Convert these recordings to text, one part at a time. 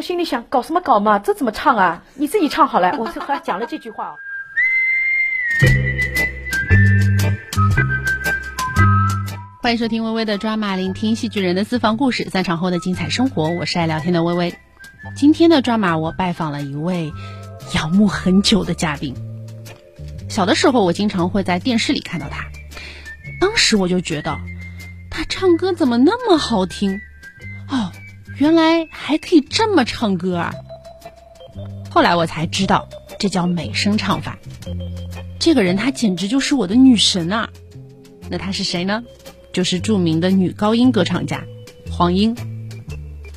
我心里想，搞什么搞嘛，这怎么唱啊？你自己唱好了。我就还讲了这句话哦。欢迎收听微微的抓马，聆听戏剧人的私房故事，散场后的精彩生活。我是爱聊天的微微。今天的抓马，我拜访了一位仰慕很久的嘉宾。小的时候，我经常会在电视里看到他，当时我就觉得他唱歌怎么那么好听哦，原来还可以这么唱歌啊！后来我才知道，这叫美声唱法。这个人他简直就是我的女神啊！那他是谁呢？就是著名的女高音歌唱家黄英。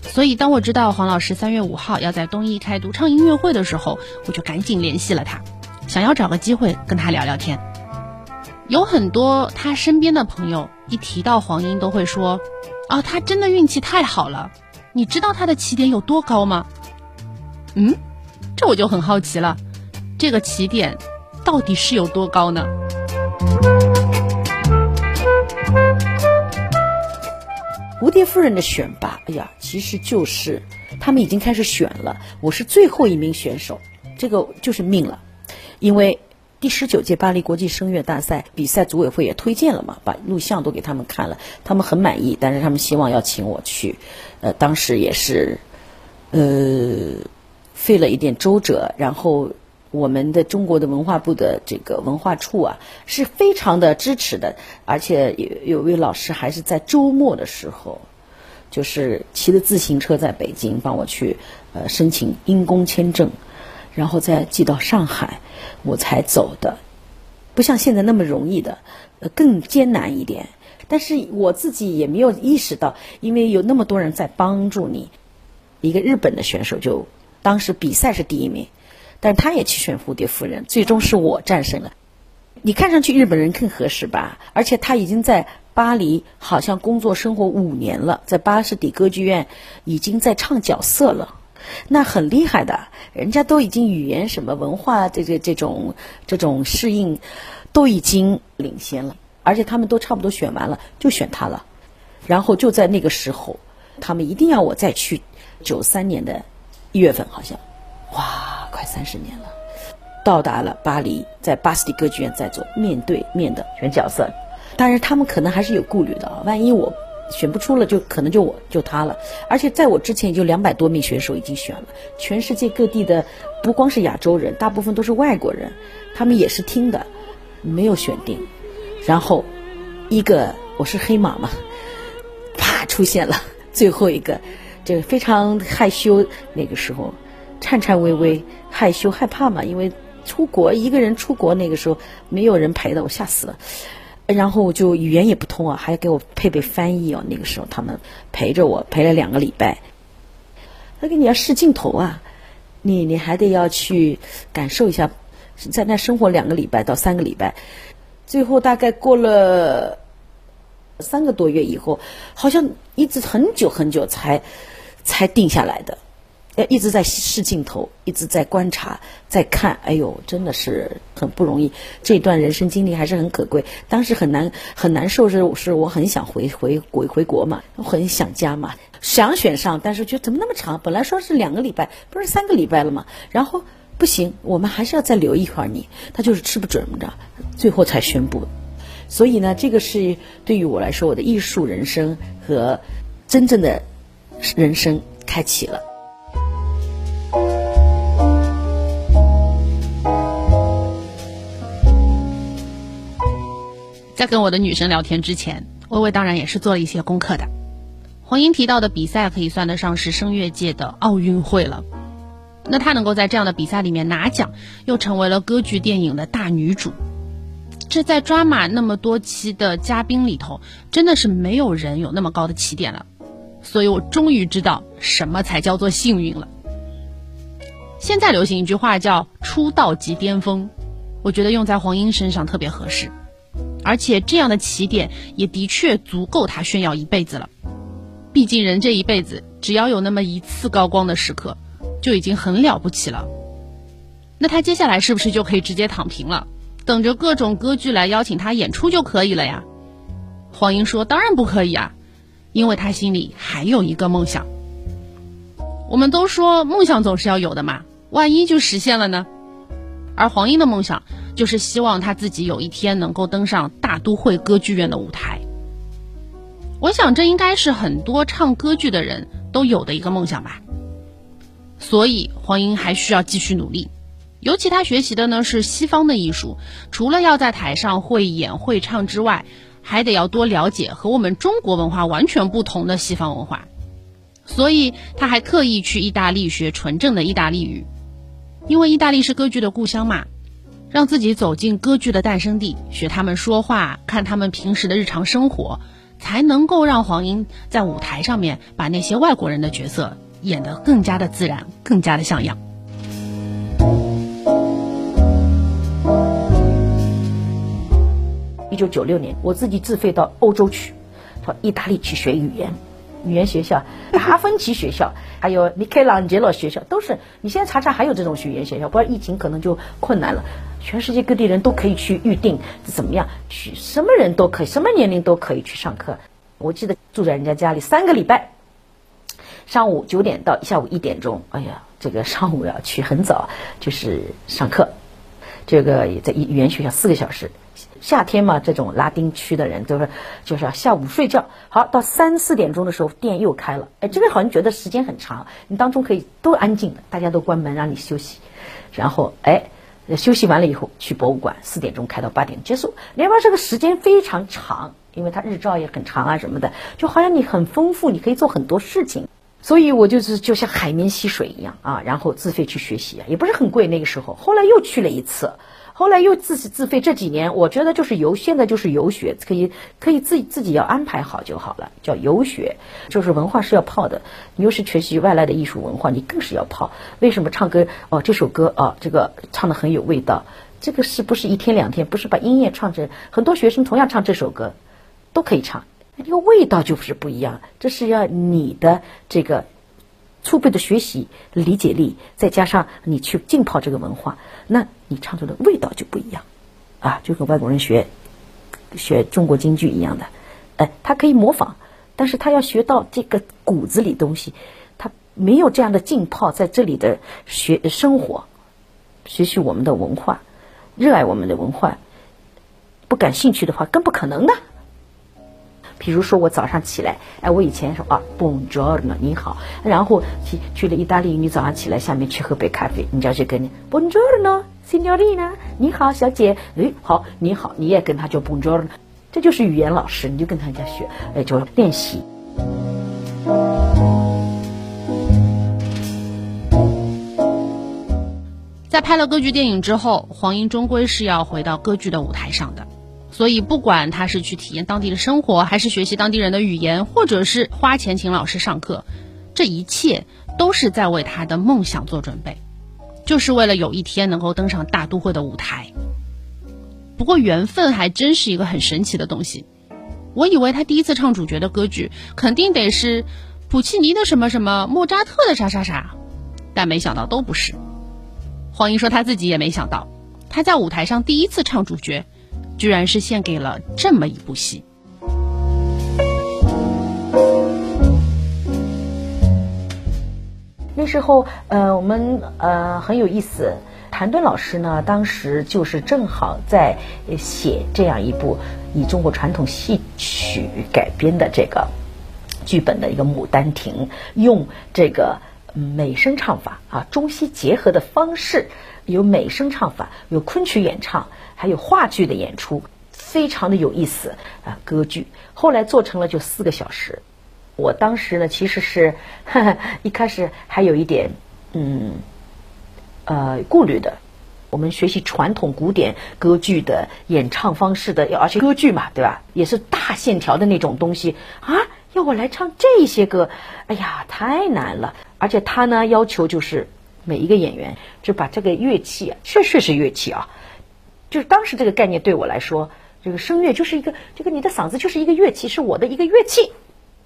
所以当我知道黄老师三月五号要在东艺开独唱音乐会的时候，我就赶紧联系了他，想要找个机会跟他聊聊天。有很多他身边的朋友一提到黄英都会说：“啊，他真的运气太好了。”你知道他的起点有多高吗？嗯，这我就很好奇了，这个起点到底是有多高呢？蝴蝶夫人的选拔，哎呀，其实就是他们已经开始选了，我是最后一名选手，这个就是命了，因为第十九届巴黎国际声乐大赛比赛组委会也推荐了嘛，把录像都给他们看了，他们很满意，但是他们希望要请我去，呃，当时也是，呃，费了一点周折，然后。我们的中国的文化部的这个文化处啊，是非常的支持的，而且有有位老师还是在周末的时候，就是骑着自行车在北京帮我去呃申请因公签证，然后再寄到上海，我才走的，不像现在那么容易的，呃更艰难一点。但是我自己也没有意识到，因为有那么多人在帮助你，一个日本的选手就当时比赛是第一名。但他也去选蝴蝶夫人，最终是我战胜了。你看上去日本人更合适吧？而且他已经在巴黎好像工作生活五年了，在巴士底歌剧院已经在唱角色了，那很厉害的。人家都已经语言什么文化这个这种这种适应都已经领先了，而且他们都差不多选完了，就选他了。然后就在那个时候，他们一定要我再去。九三年的一月份好像，哇！快三十年了，到达了巴黎，在巴斯蒂歌剧院在做面对面的选角色，当然他们可能还是有顾虑的，万一我选不出了，就可能就我就他了。而且在我之前，也就两百多名选手已经选了，全世界各地的，不光是亚洲人，大部分都是外国人，他们也是听的，没有选定。然后一个我是黑马嘛，啪出现了最后一个，这个非常害羞那个时候。颤颤巍巍、害羞害怕嘛，因为出国一个人出国那个时候没有人陪的，我吓死了。然后就语言也不通啊，还要给我配备翻译哦。那个时候他们陪着我陪了两个礼拜。他给你要试镜头啊，你你还得要去感受一下，在那生活两个礼拜到三个礼拜，最后大概过了三个多月以后，好像一直很久很久才才定下来的。呃，一直在试镜头，一直在观察，在看。哎呦，真的是很不容易。这段人生经历还是很可贵。当时很难很难受，是是我很想回回回回国嘛，很想家嘛，想选上，但是觉得怎么那么长？本来说是两个礼拜，不是三个礼拜了嘛？然后不行，我们还是要再留一会儿你。他就是吃不准着，最后才宣布。所以呢，这个是对于我来说，我的艺术人生和真正的人生开启了。在跟我的女神聊天之前，微微当然也是做了一些功课的。黄英提到的比赛可以算得上是声乐界的奥运会了。那她能够在这样的比赛里面拿奖，又成为了歌剧电影的大女主，这在抓马那么多期的嘉宾里头，真的是没有人有那么高的起点了。所以我终于知道什么才叫做幸运了。现在流行一句话叫“出道即巅峰”，我觉得用在黄英身上特别合适。而且这样的起点也的确足够他炫耀一辈子了。毕竟人这一辈子只要有那么一次高光的时刻，就已经很了不起了。那他接下来是不是就可以直接躺平了，等着各种歌剧来邀请他演出就可以了呀？黄英说：“当然不可以啊，因为他心里还有一个梦想。”我们都说梦想总是要有的嘛，万一就实现了呢？而黄英的梦想就是希望他自己有一天能够登上大都会歌剧院的舞台。我想这应该是很多唱歌剧的人都有的一个梦想吧。所以黄英还需要继续努力，尤其他学习的呢是西方的艺术，除了要在台上会演会唱之外，还得要多了解和我们中国文化完全不同的西方文化。所以他还特意去意大利学纯正的意大利语，因为意大利是歌剧的故乡嘛，让自己走进歌剧的诞生地，学他们说话，看他们平时的日常生活，才能够让黄英在舞台上面把那些外国人的角色演得更加的自然，更加的像样。一九九六年，我自己自费到欧洲去，到意大利去学语言。语言学校、达芬奇学校，还有米开朗基罗学校，都是你现在查查还有这种语言学校，不然疫情可能就困难了。全世界各地人都可以去预定，怎么样？去什么人都可以，什么年龄都可以去上课。我记得住在人家家里三个礼拜，上午九点到下午一点钟，哎呀，这个上午要去很早，就是上课。这个在语言学校四个小时。夏天嘛，这种拉丁区的人都是，就是要下午睡觉。好，到三四点钟的时候，店又开了。哎，这个好像觉得时间很长，你当中可以都安静的，大家都关门让你休息。然后，哎，休息完了以后去博物馆，四点钟开到八点结束。另外，这个时间非常长，因为它日照也很长啊什么的，就好像你很丰富，你可以做很多事情。所以我就是就像海绵吸水一样啊，然后自费去学习，也不是很贵那个时候。后来又去了一次。后来又自己自费，这几年我觉得就是游，现在就是游学，可以可以自己自己要安排好就好了，叫游学，就是文化是要泡的。你又是学习外来的艺术文化，你更是要泡。为什么唱歌？哦，这首歌啊，这个唱的很有味道。这个是不是一天两天？不是把音乐唱成很多学生同样唱这首歌，都可以唱，那个味道就是不一样。这是要你的这个。储备的学习理解力，再加上你去浸泡这个文化，那你唱出的味道就不一样，啊，就跟外国人学学中国京剧一样的，哎，他可以模仿，但是他要学到这个骨子里东西，他没有这样的浸泡在这里的学生活，学习我们的文化，热爱我们的文化，不感兴趣的话，更不可能的。比如说我早上起来，哎，我以前说啊，Buongiorno，你好，然后去去了意大利，你早上起来下面去喝杯咖啡，你就要去跟 Buongiorno，Signorina，你好，小姐，哎，好，你好，你也跟他叫 Buongiorno，这就是语言老师，你就跟他家学，哎，就练习。在拍了歌剧电影之后，黄英终归是要回到歌剧的舞台上的。所以，不管他是去体验当地的生活，还是学习当地人的语言，或者是花钱请老师上课，这一切都是在为他的梦想做准备，就是为了有一天能够登上大都会的舞台。不过，缘分还真是一个很神奇的东西。我以为他第一次唱主角的歌剧，肯定得是普契尼的什么什么，莫扎特的啥啥啥，但没想到都不是。黄英说他自己也没想到，他在舞台上第一次唱主角。居然是献给了这么一部戏。那时候，呃，我们呃很有意思。谭盾老师呢，当时就是正好在写这样一部以中国传统戏曲改编的这个剧本的一个《牡丹亭》，用这个美声唱法啊，中西结合的方式，有美声唱法，有昆曲演唱。还有话剧的演出，非常的有意思啊！歌剧后来做成了就四个小时。我当时呢，其实是 一开始还有一点嗯呃顾虑的。我们学习传统古典歌剧的演唱方式的，而且歌剧嘛，对吧？也是大线条的那种东西啊，要我来唱这些歌，哎呀，太难了！而且他呢要求就是每一个演员就把这个乐器啊，确实是乐器啊。就是当时这个概念对我来说，这个声乐就是一个，这个你的嗓子就是一个乐器，是我的一个乐器。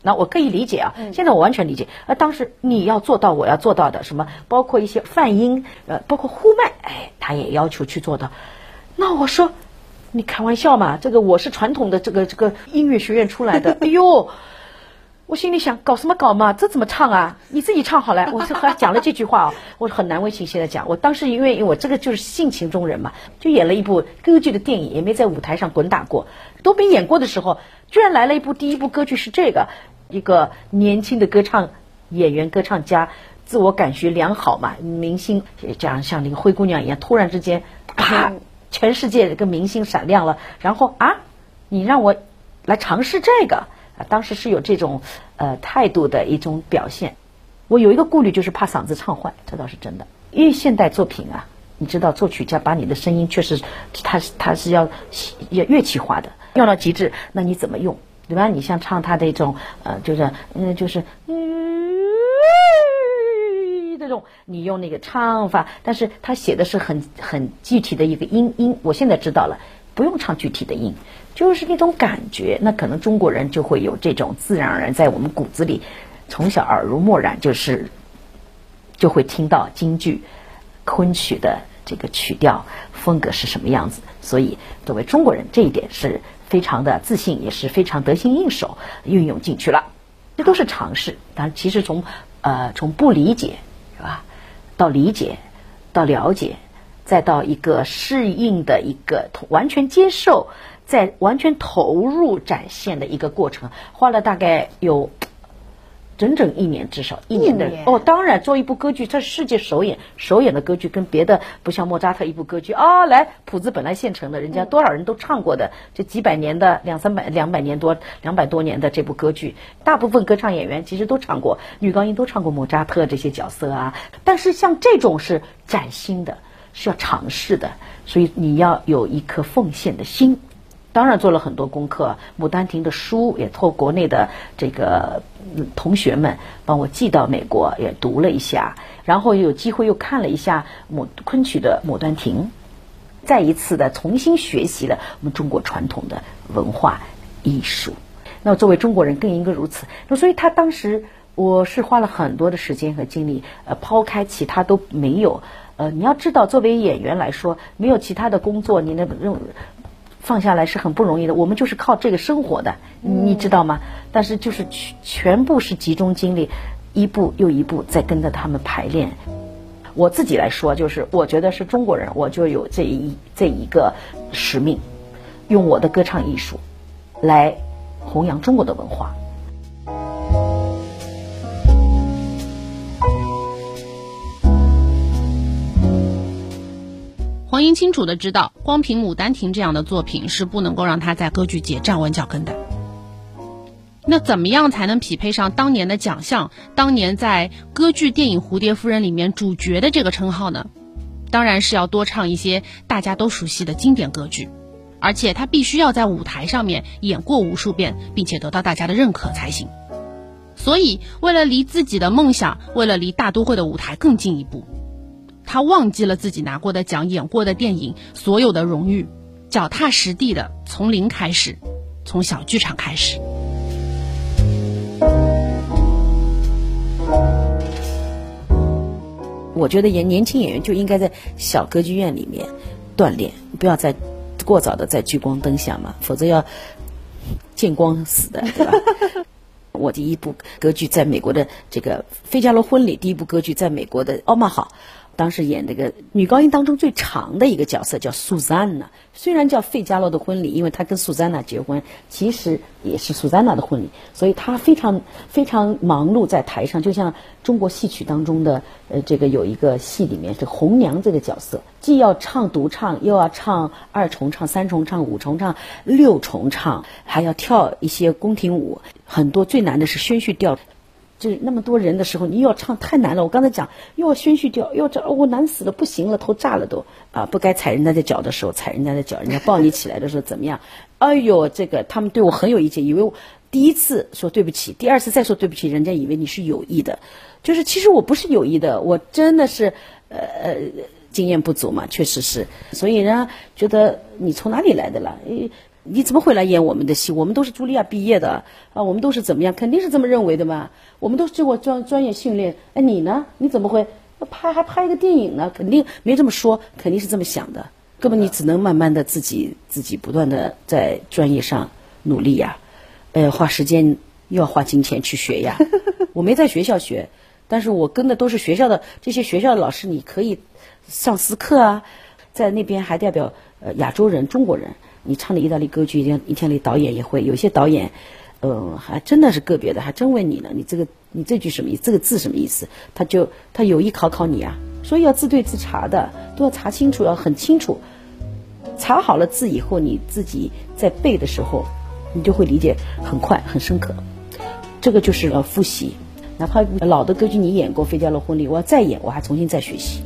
那我可以理解啊，现在我完全理解。而当时你要做到我要做到的什么，包括一些泛音，呃，包括呼麦，哎，他也要求去做到。那我说，你开玩笑嘛？这个我是传统的这个这个音乐学院出来的，哎呦，我心里想，搞什么搞嘛？这怎么唱啊？你自己唱好了。我是和他讲了这句话哦，我很难为情现在讲。我当时因为我这个就是性情中人嘛，就演了一部歌剧的电影，也没在舞台上滚打过，都没演过的时候，居然来了一部第一部歌剧是这个，一个年轻的歌唱演员、歌唱家，自我感觉良好嘛，明星这样像那个灰姑娘一样，突然之间，啪，全世界这个明星闪亮了，然后啊，你让我来尝试这个。啊，当时是有这种呃态度的一种表现。我有一个顾虑，就是怕嗓子唱坏，这倒是真的。因为现代作品啊，你知道，作曲家把你的声音确实，他是他是要要乐器化的，用到极致，那你怎么用，对吧？你像唱他的一种呃，就是嗯，就是嗯这种，你用那个唱法，但是他写的是很很具体的一个音音，我现在知道了，不用唱具体的音。就是那种感觉，那可能中国人就会有这种自然而然在我们骨子里，从小耳濡目染，就是就会听到京剧、昆曲的这个曲调风格是什么样子。所以作为中国人，这一点是非常的自信，也是非常得心应手运用进去了。这都是尝试，但其实从呃从不理解是吧，到理解，到了解，再到一个适应的一个完全接受。在完全投入展现的一个过程，花了大概有整整一年，至少一年的哦。当然，做一部歌剧，它是世界首演，首演的歌剧跟别的不像莫扎特一部歌剧啊，来谱子本来现成的，人家多少人都唱过的，这几百年的两三百两百年多 两百多年的这部歌剧，大部分歌唱演员其实都唱过，女高音都唱过莫扎特这些角色啊。但是像这种是崭新的，是要尝试的，所以你要有一颗奉献的心。当然做了很多功课，《牡丹亭》的书也托国内的这个同学们帮我寄到美国，也读了一下，然后有机会又看了一下《牡昆曲》的《牡丹亭》，再一次的重新学习了我们中国传统的文化艺术。那作为中国人更应该如此。那所以他当时我是花了很多的时间和精力，呃，抛开其他都没有。呃，你要知道，作为演员来说，没有其他的工作，你那用。放下来是很不容易的，我们就是靠这个生活的，你知道吗？但是就是全全部是集中精力，一步又一步在跟着他们排练。我自己来说，就是我觉得是中国人，我就有这一这一个使命，用我的歌唱艺术来弘扬中国的文化。黄英清楚的知道，光凭《牡丹亭》这样的作品是不能够让他在歌剧界站稳脚跟的。那怎么样才能匹配上当年的奖项？当年在歌剧电影《蝴蝶夫人》里面主角的这个称号呢？当然是要多唱一些大家都熟悉的经典歌剧，而且他必须要在舞台上面演过无数遍，并且得到大家的认可才行。所以，为了离自己的梦想，为了离大都会的舞台更进一步。他忘记了自己拿过的奖、演过的电影、所有的荣誉，脚踏实地的从零开始，从小剧场开始。我觉得演年轻演员就应该在小歌剧院里面锻炼，不要在过早的在聚光灯下嘛，否则要见光死的，对吧？我第一部歌剧在美国的这个《费加罗婚礼》，第一部歌剧在美国的奥马哈。当时演那个女高音当中最长的一个角色叫苏珊娜，虽然叫费加罗的婚礼，因为她跟苏珊娜结婚，其实也是苏珊娜的婚礼，所以她非常非常忙碌在台上，就像中国戏曲当中的呃这个有一个戏里面是红娘这个角色，既要唱独唱，又要唱二重唱、三重唱、五重唱、六重唱，还要跳一些宫廷舞，很多最难的是宣叙调。就是那么多人的时候，你又要唱太难了。我刚才讲又要宣叙调，要这我难死了，不行了，头炸了都啊！不该踩人家的脚的时候踩人家的脚，人家抱你起来的时候怎么样？哎呦，这个他们对我很有意见，以为我第一次说对不起，第二次再说对不起，人家以为你是有意的。就是其实我不是有意的，我真的是呃呃经验不足嘛，确实是。所以人家觉得你从哪里来的了？你怎么会来演我们的戏？我们都是茱莉亚毕业的啊，我们都是怎么样？肯定是这么认为的嘛。我们都是经过专专业训练。哎，你呢？你怎么会拍还拍一个电影呢？肯定没这么说，肯定是这么想的。根本你只能慢慢的自己自己不断的在专业上努力呀，呃，花时间又要花金钱去学呀。我没在学校学，但是我跟的都是学校的这些学校的老师，你可以上私课啊，在那边还代表呃亚洲人、中国人，你唱的意大利歌剧，一天一天里导演也会，有些导演，呃，还真的是个别的，还真问你呢，你这个你这句什么意？这个字什么意思？他就他有意考考你啊，所以要自对自查的，都要查清楚，要很清楚。查好了字以后，你自己在背的时候，你就会理解很快、很深刻。这个就是要复习，哪怕老的歌剧你演过《费加罗婚礼》，我要再演，我还重新再学习。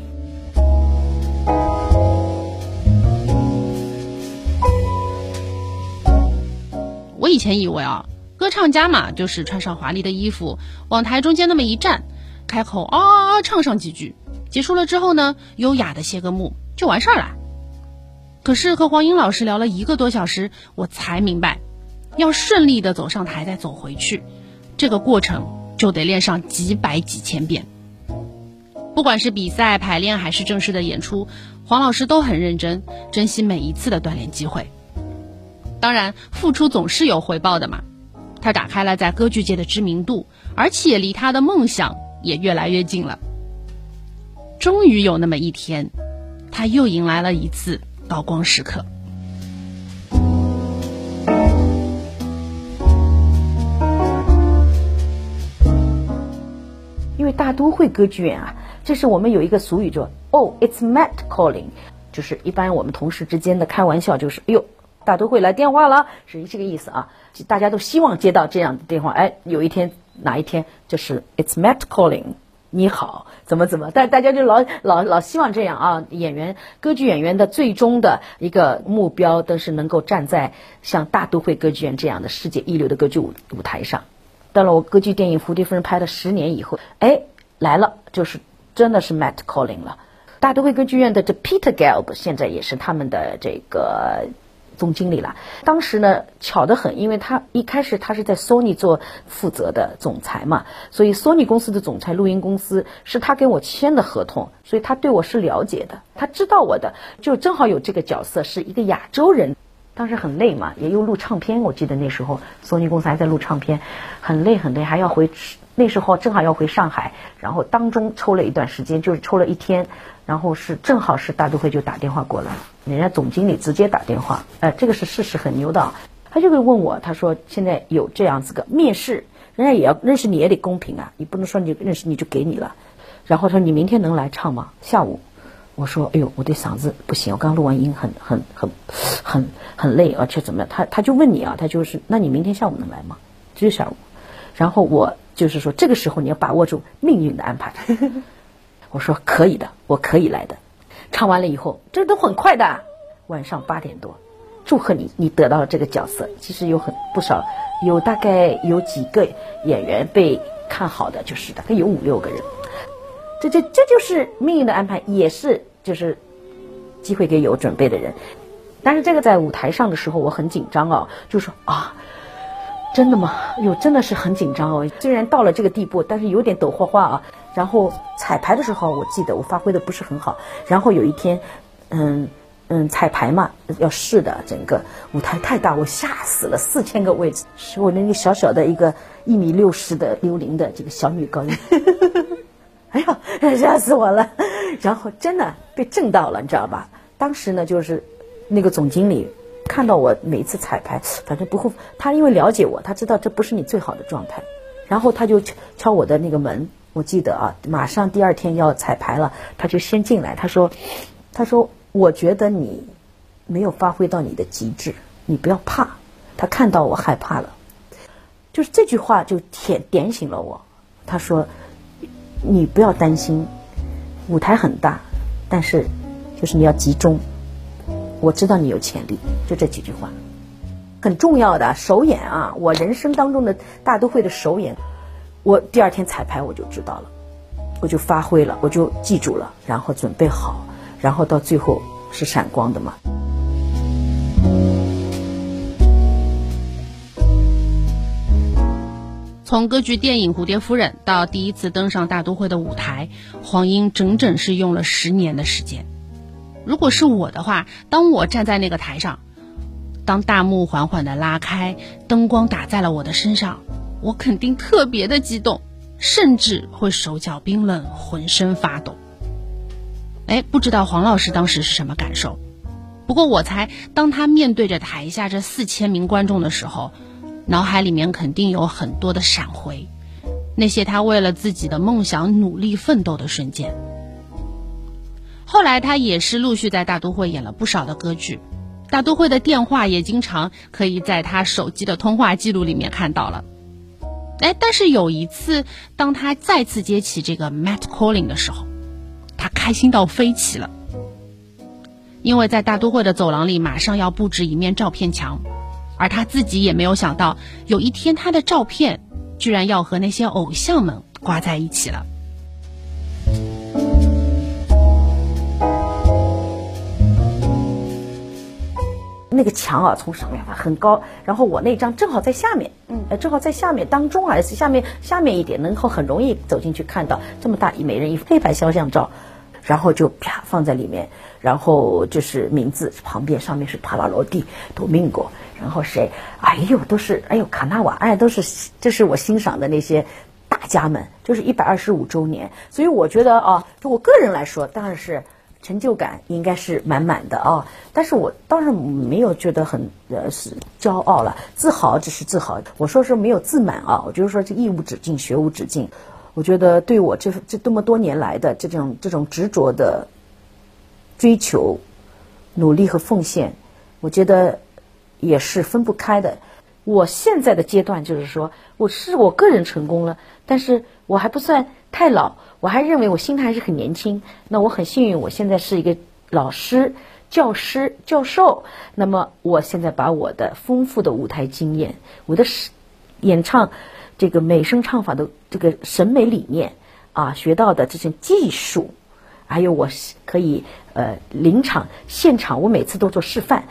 我以前以为啊，歌唱家嘛，就是穿上华丽的衣服，往台中间那么一站，开口啊啊啊唱上几句，结束了之后呢，优雅的谢个幕就完事儿了。可是和黄英老师聊了一个多小时，我才明白，要顺利的走上台再走回去，这个过程就得练上几百几千遍。不管是比赛排练还是正式的演出，黄老师都很认真，珍惜每一次的锻炼机会。当然，付出总是有回报的嘛。他打开了在歌剧界的知名度，而且离他的梦想也越来越近了。终于有那么一天，他又迎来了一次。高光时刻，因为大都会歌剧院啊，这是我们有一个俗语说哦，it's mat calling，就是一般我们同事之间的开玩笑，就是哎呦，大都会来电话了，是这个意思啊。大家都希望接到这样的电话，哎，有一天哪一天就是 it's Matt calling。你好，怎么怎么？但大家就老老老希望这样啊！演员、歌剧演员的最终的一个目标，都是能够站在像大都会歌剧院这样的世界一流的歌剧舞舞台上。到了我歌剧电影《蝴蝶夫人》拍了十年以后，哎，来了，就是真的是 Matt Calling 了。大都会歌剧院的这 Peter Gelb 现在也是他们的这个。总经理了，当时呢巧得很，因为他一开始他是在 Sony 做负责的总裁嘛，所以 Sony 公司的总裁录音公司是他跟我签的合同，所以他对我是了解的，他知道我的，就正好有这个角色是一个亚洲人，当时很累嘛，也有录唱片，我记得那时候 Sony 公司还在录唱片，很累很累，还要回。那时候正好要回上海，然后当中抽了一段时间，就是抽了一天，然后是正好是大都会就打电话过来，人家总经理直接打电话，哎，这个是事实，很牛的。他就会问我，他说现在有这样子个面试，人家也要认识你也得公平啊，你不能说你认识你就给你了。然后说你明天能来唱吗？下午，我说哎呦，我的嗓子不行，我刚录完音，很很很很很累，而且怎么样？他他就问你啊，他就是那你明天下午能来吗？只有下午。然后我。就是说，这个时候你要把握住命运的安排。我说可以的，我可以来的。唱完了以后，这都很快的。晚上八点多，祝贺你，你得到了这个角色。其实有很不少，有大概有几个演员被看好的，就是大概有五六个人。这这这就是命运的安排，也是就是机会给有准备的人。但是这个在舞台上的时候，我很紧张啊，就说啊。真的吗？哟，真的是很紧张哦。虽然到了这个地步，但是有点抖花花啊。然后彩排的时候，我记得我发挥的不是很好。然后有一天，嗯嗯，彩排嘛要试的，整个舞台太大，我吓死了，四千个位置，是我那个小小的一个一米六十的幽灵的这个小女高音，哎呀，吓死我了。然后真的被震到了，你知道吧？当时呢，就是那个总经理。看到我每次彩排，反正不会。他因为了解我，他知道这不是你最好的状态，然后他就敲敲我的那个门。我记得啊，马上第二天要彩排了，他就先进来。他说：“他说我觉得你没有发挥到你的极致，你不要怕。”他看到我害怕了，就是这句话就点点醒了我。他说：“你不要担心，舞台很大，但是就是你要集中。”我知道你有潜力，就这几句话，很重要的首演啊！我人生当中的大都会的首演，我第二天彩排我就知道了，我就发挥了，我就记住了，然后准备好，然后到最后是闪光的嘛。从歌剧电影《蝴蝶夫人》到第一次登上大都会的舞台，黄英整整是用了十年的时间。如果是我的话，当我站在那个台上，当大幕缓缓的拉开，灯光打在了我的身上，我肯定特别的激动，甚至会手脚冰冷，浑身发抖。哎，不知道黄老师当时是什么感受？不过我猜，当他面对着台下这四千名观众的时候，脑海里面肯定有很多的闪回，那些他为了自己的梦想努力奋斗的瞬间。后来他也是陆续在大都会演了不少的歌剧，大都会的电话也经常可以在他手机的通话记录里面看到了。哎，但是有一次，当他再次接起这个 Matt Calling 的时候，他开心到飞起了，因为在大都会的走廊里马上要布置一面照片墙，而他自己也没有想到，有一天他的照片居然要和那些偶像们挂在一起了。那个墙啊，从上面很高，然后我那张正好在下面，嗯，正好在下面当中啊，下面下面一点，能够很容易走进去看到这么大一美人一黑白肖像照，然后就啪放在里面，然后就是名字旁边上面是帕瓦罗蒂、多明戈，然后谁？哎呦，都是哎呦卡纳瓦，哎，都是这是我欣赏的那些大家们，就是一百二十五周年，所以我觉得啊，就我个人来说，当然是。成就感应该是满满的啊，但是我当然没有觉得很呃是骄傲了，自豪只是自豪。我说是没有自满啊，我就是说这艺无止境，学无止境。我觉得对我这这这么多年来的这种这种执着的追求、努力和奉献，我觉得也是分不开的。我现在的阶段就是说，我是我个人成功了，但是我还不算太老。我还认为我心态还是很年轻，那我很幸运，我现在是一个老师、教师、教授。那么我现在把我的丰富的舞台经验、我的是演唱这个美声唱法的这个审美理念啊，学到的这些技术，还有我可以呃临场现场，我每次都做示范，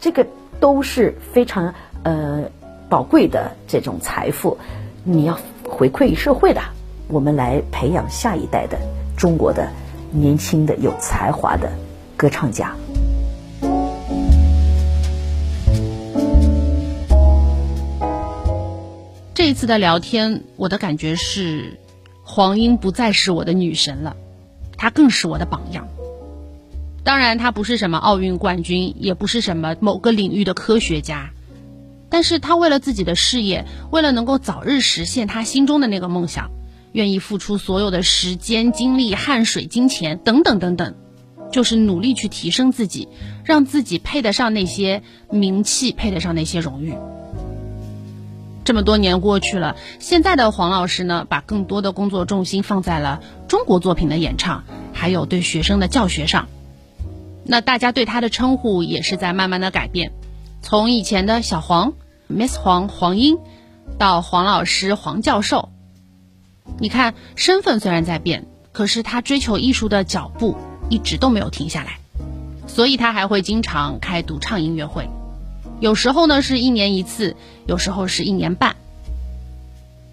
这个都是非常呃宝贵的这种财富，你要回馈于社会的。我们来培养下一代的中国的年轻的有才华的歌唱家。这一次的聊天，我的感觉是，黄英不再是我的女神了，她更是我的榜样。当然，她不是什么奥运冠军，也不是什么某个领域的科学家，但是他为了自己的事业，为了能够早日实现他心中的那个梦想。愿意付出所有的时间、精力、汗水、金钱等等等等，就是努力去提升自己，让自己配得上那些名气，配得上那些荣誉。这么多年过去了，现在的黄老师呢，把更多的工作重心放在了中国作品的演唱，还有对学生的教学上。那大家对他的称呼也是在慢慢的改变，从以前的小黄、Miss 黄、黄英，到黄老师、黄教授。你看，身份虽然在变，可是他追求艺术的脚步一直都没有停下来，所以他还会经常开独唱音乐会，有时候呢是一年一次，有时候是一年半。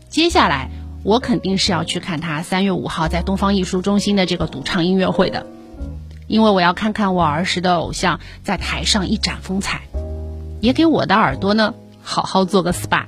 接下来我肯定是要去看他三月五号在东方艺术中心的这个独唱音乐会的，因为我要看看我儿时的偶像在台上一展风采，也给我的耳朵呢好好做个 SPA。